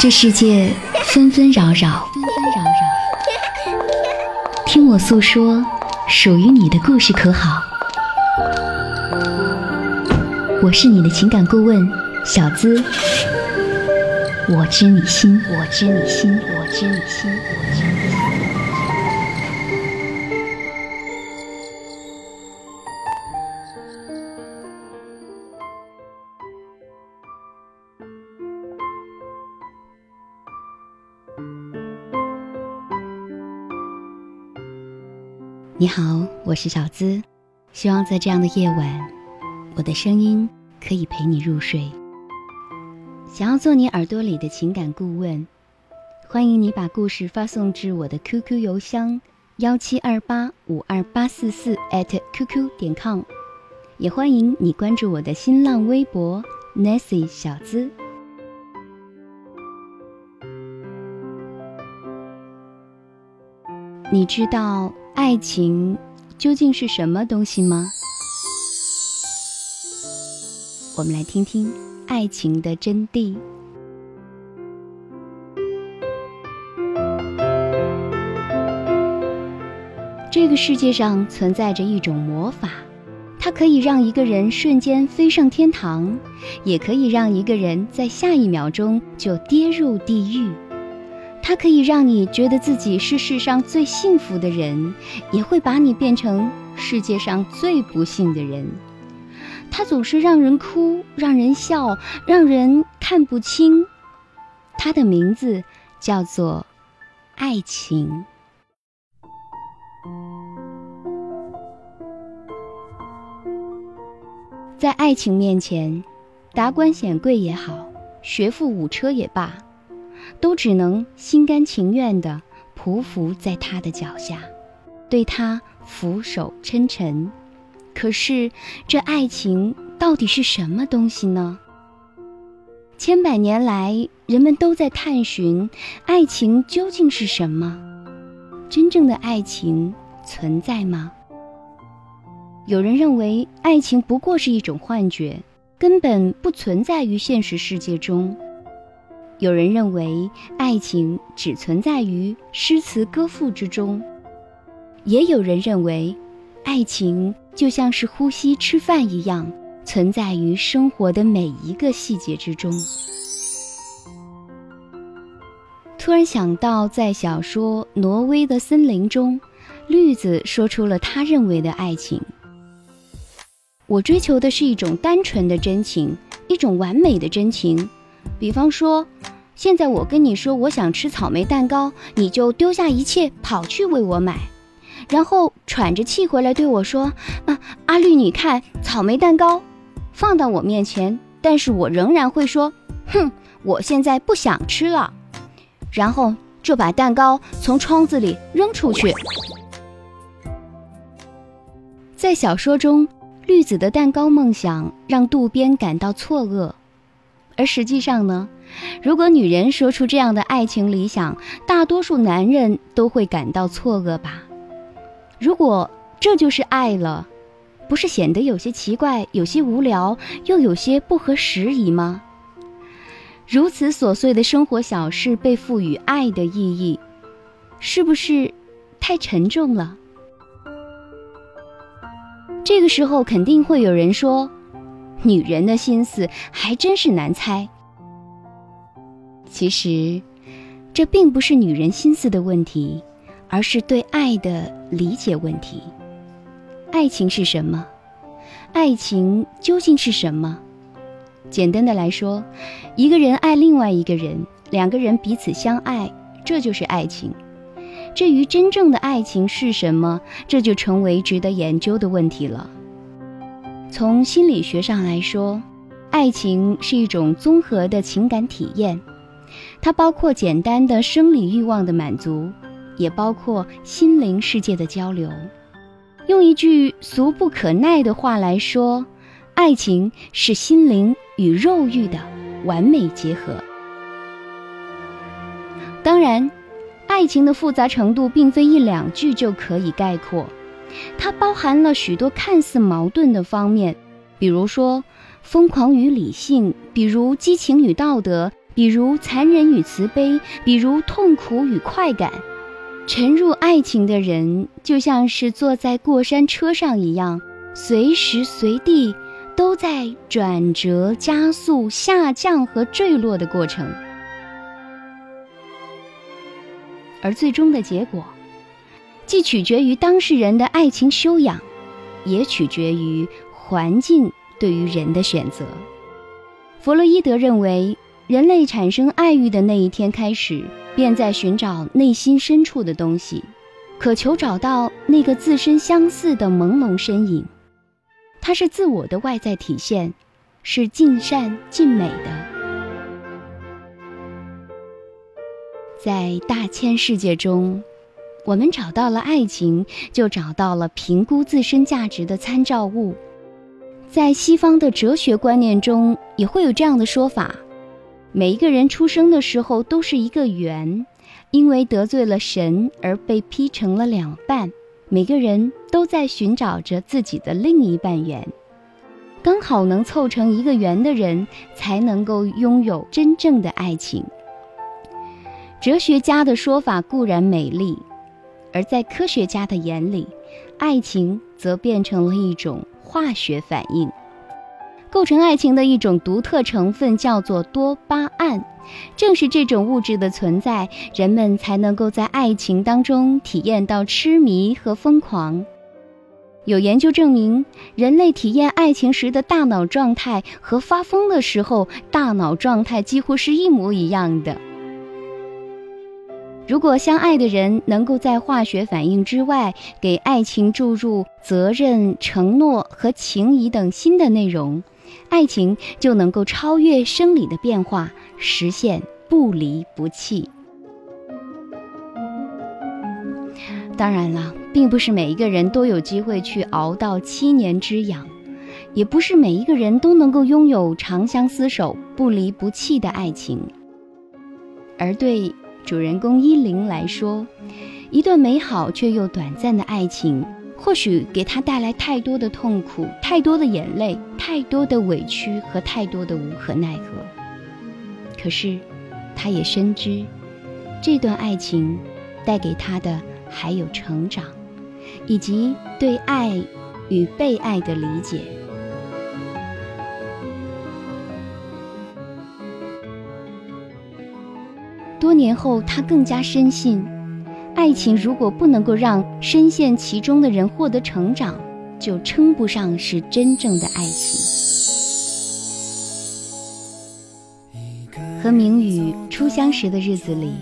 这世界纷纷扰扰，听我诉说属于你的故事，可好？我是你的情感顾问小资，我知你心，我知你心，我知你心，你好，我是小资，希望在这样的夜晚，我的声音可以陪你入睡。想要做你耳朵里的情感顾问，欢迎你把故事发送至我的 QQ 邮箱幺七二八五二八四四 @QQ 点 com，也欢迎你关注我的新浪微博 Nancy 小资。你知道？爱情究竟是什么东西吗？我们来听听爱情的真谛。这个世界上存在着一种魔法，它可以让一个人瞬间飞上天堂，也可以让一个人在下一秒钟就跌入地狱。它可以让你觉得自己是世上最幸福的人，也会把你变成世界上最不幸的人。它总是让人哭，让人笑，让人看不清。它的名字叫做爱情。在爱情面前，达官显贵也好，学富五车也罢。都只能心甘情愿地匍匐在他的脚下，对他俯首称臣。可是，这爱情到底是什么东西呢？千百年来，人们都在探寻爱情究竟是什么。真正的爱情存在吗？有人认为，爱情不过是一种幻觉，根本不存在于现实世界中。有人认为爱情只存在于诗词歌赋之中，也有人认为，爱情就像是呼吸、吃饭一样，存在于生活的每一个细节之中。突然想到，在小说《挪威的森林》中，绿子说出了他认为的爱情：“我追求的是一种单纯的真情，一种完美的真情。”比方说。现在我跟你说，我想吃草莓蛋糕，你就丢下一切跑去为我买，然后喘着气回来对我说：“啊，阿绿，你看草莓蛋糕放到我面前，但是我仍然会说，哼，我现在不想吃了，然后就把蛋糕从窗子里扔出去。”在小说中，绿子的蛋糕梦想让渡边感到错愕，而实际上呢？如果女人说出这样的爱情理想，大多数男人都会感到错愕吧？如果这就是爱了，不是显得有些奇怪、有些无聊，又有些不合时宜吗？如此琐碎的生活小事被赋予爱的意义，是不是太沉重了？这个时候肯定会有人说：“女人的心思还真是难猜。”其实，这并不是女人心思的问题，而是对爱的理解问题。爱情是什么？爱情究竟是什么？简单的来说，一个人爱另外一个人，两个人彼此相爱，这就是爱情。至于真正的爱情是什么，这就成为值得研究的问题了。从心理学上来说，爱情是一种综合的情感体验。它包括简单的生理欲望的满足，也包括心灵世界的交流。用一句俗不可耐的话来说，爱情是心灵与肉欲的完美结合。当然，爱情的复杂程度并非一两句就可以概括，它包含了许多看似矛盾的方面，比如说疯狂与理性，比如激情与道德，比如残忍与慈悲，比如痛苦与快感。沉入爱情的人，就像是坐在过山车上一样，随时随地都在转折、加速、下降和坠落的过程。而最终的结果，既取决于当事人的爱情修养，也取决于环境对于人的选择。弗洛伊德认为，人类产生爱欲的那一天开始，便在寻找内心深处的东西，渴求找到那个自身相似的朦胧身影。它是自我的外在体现，是尽善尽美的。在大千世界中，我们找到了爱情，就找到了评估自身价值的参照物。在西方的哲学观念中，也会有这样的说法：每一个人出生的时候都是一个圆，因为得罪了神而被劈成了两半。每个人都在寻找着自己的另一半圆，刚好能凑成一个圆的人，才能够拥有真正的爱情。哲学家的说法固然美丽，而在科学家的眼里，爱情则变成了一种化学反应。构成爱情的一种独特成分叫做多巴胺，正是这种物质的存在，人们才能够在爱情当中体验到痴迷和疯狂。有研究证明，人类体验爱情时的大脑状态和发疯的时候大脑状态几乎是一模一样的。如果相爱的人能够在化学反应之外，给爱情注入责任、承诺和情谊等新的内容，爱情就能够超越生理的变化，实现不离不弃。当然了，并不是每一个人都有机会去熬到七年之痒，也不是每一个人都能够拥有长相厮守、不离不弃的爱情，而对。主人公依琳来说，一段美好却又短暂的爱情，或许给他带来太多的痛苦、太多的眼泪、太多的委屈和太多的无可奈何。可是，他也深知，这段爱情带给他的还有成长，以及对爱与被爱的理解。多年后，他更加深信，爱情如果不能够让深陷其中的人获得成长，就称不上是真正的爱情。和明宇初相识的日子里，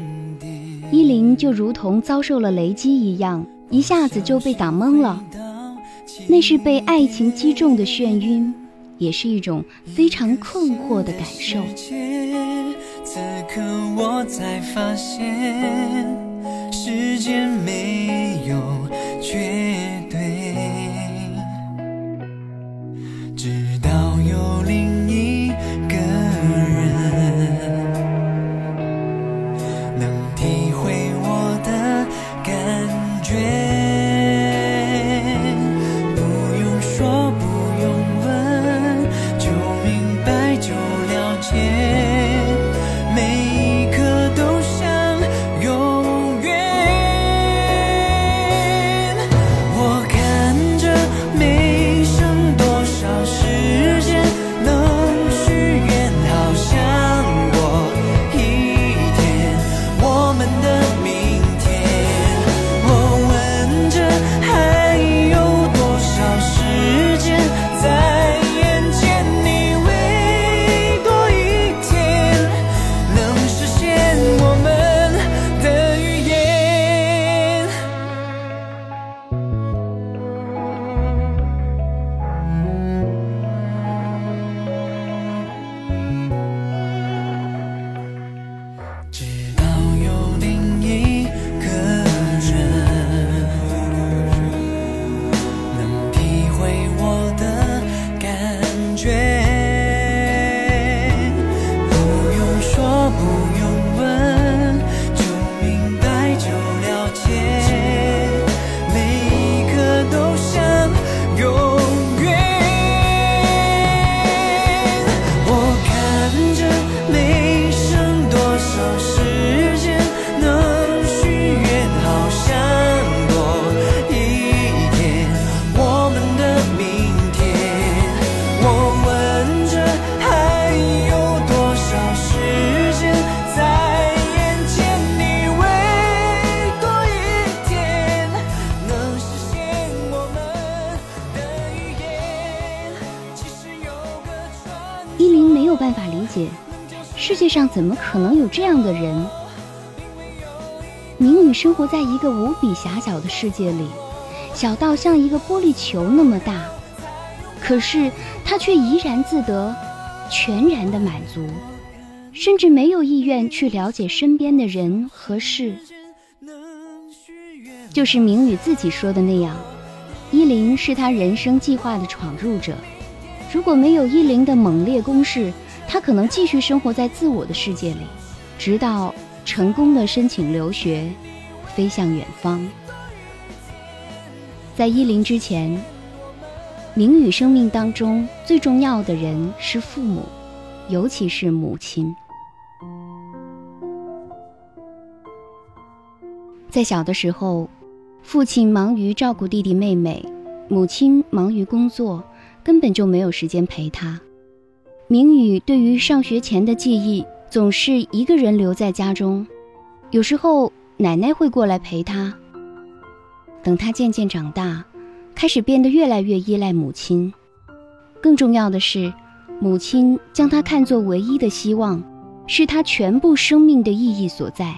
依琳就如同遭受了雷击一样，一下子就被打懵了。那是被爱情击中的眩晕，也是一种非常困惑的感受。此刻我才发现，时间没有绝上怎么可能有这样的人？明宇生活在一个无比狭小的世界里，小到像一个玻璃球那么大，可是他却怡然自得，全然的满足，甚至没有意愿去了解身边的人和事。就是明宇自己说的那样，依林是他人生计划的闯入者。如果没有依林的猛烈攻势，他可能继续生活在自我的世界里，直到。成功的申请留学，飞向远方。在依林之前，明宇生命当中最重要的人是父母，尤其是母亲。在小的时候，父亲忙于照顾弟弟妹妹，母亲忙于工作，根本就没有时间陪他。明宇对于上学前的记忆。总是一个人留在家中，有时候奶奶会过来陪他。等他渐渐长大，开始变得越来越依赖母亲。更重要的是，母亲将他看作唯一的希望，是他全部生命的意义所在。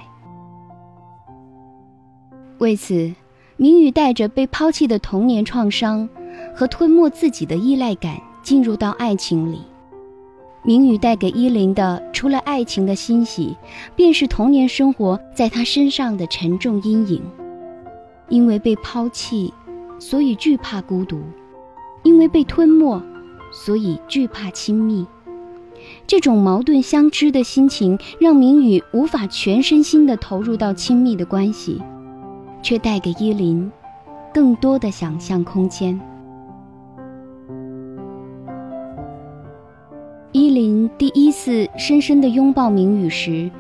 为此，明宇带着被抛弃的童年创伤和吞没自己的依赖感进入到爱情里。明宇带给依林的，除了爱情的欣喜，便是童年生活在他身上的沉重阴影。因为被抛弃，所以惧怕孤独；因为被吞没，所以惧怕亲密。这种矛盾相知的心情，让明宇无法全身心地投入到亲密的关系，却带给依林更多的想象空间。依林第一次深深地拥抱明宇时，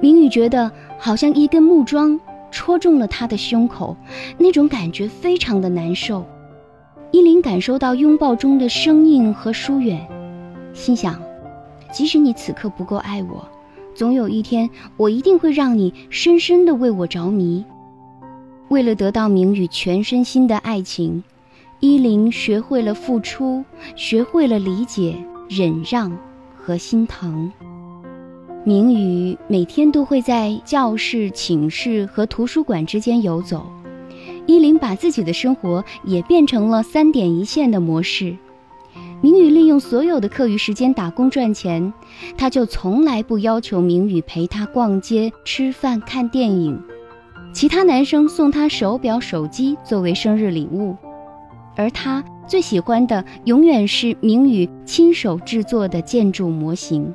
明宇觉得好像一根木桩戳中了他的胸口，那种感觉非常的难受。依林感受到拥抱中的生硬和疏远，心想：即使你此刻不够爱我，总有一天我一定会让你深深地为我着迷。为了得到明宇全身心的爱情，依林学会了付出，学会了理解。忍让和心疼。明宇每天都会在教室、寝室和图书馆之间游走。依林把自己的生活也变成了三点一线的模式。明宇利用所有的课余时间打工赚钱，他就从来不要求明宇陪他逛街、吃饭、看电影。其他男生送他手表、手机作为生日礼物，而他。最喜欢的永远是明宇亲手制作的建筑模型。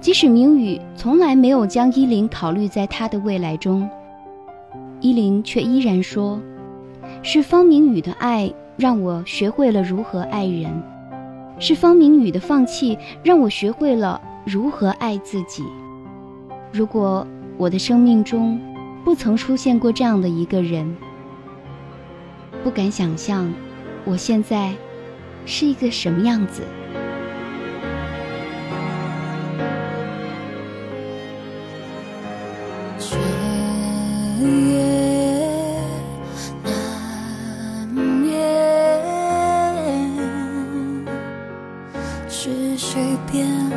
即使明宇从来没有将依林考虑在他的未来中，依林却依然说：“是方明宇的爱让我学会了如何爱人，是方明宇的放弃让我学会了如何爱自己。如果我的生命中不曾出现过这样的一个人。”不敢想象，我现在是一个什么样子。是谁变了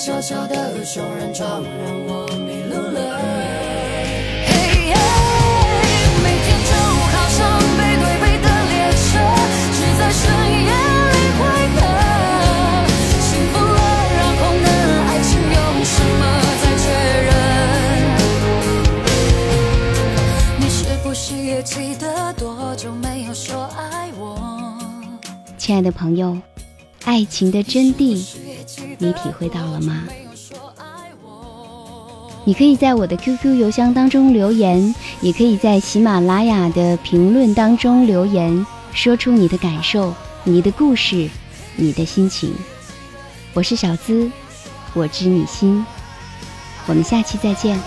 小小的双人床，让我迷路了。嘿耶，每天就好像背对背的列车，只在深夜里快乐。幸福了，然后呢？爱情用什么再确认？你是不是也记得多久没有说爱我？亲爱的朋友，爱情的真谛，你体会到了吗？你可以在我的 QQ 邮箱当中留言，也可以在喜马拉雅的评论当中留言，说出你的感受、你的故事、你的心情。我是小资，我知你心，我们下期再见。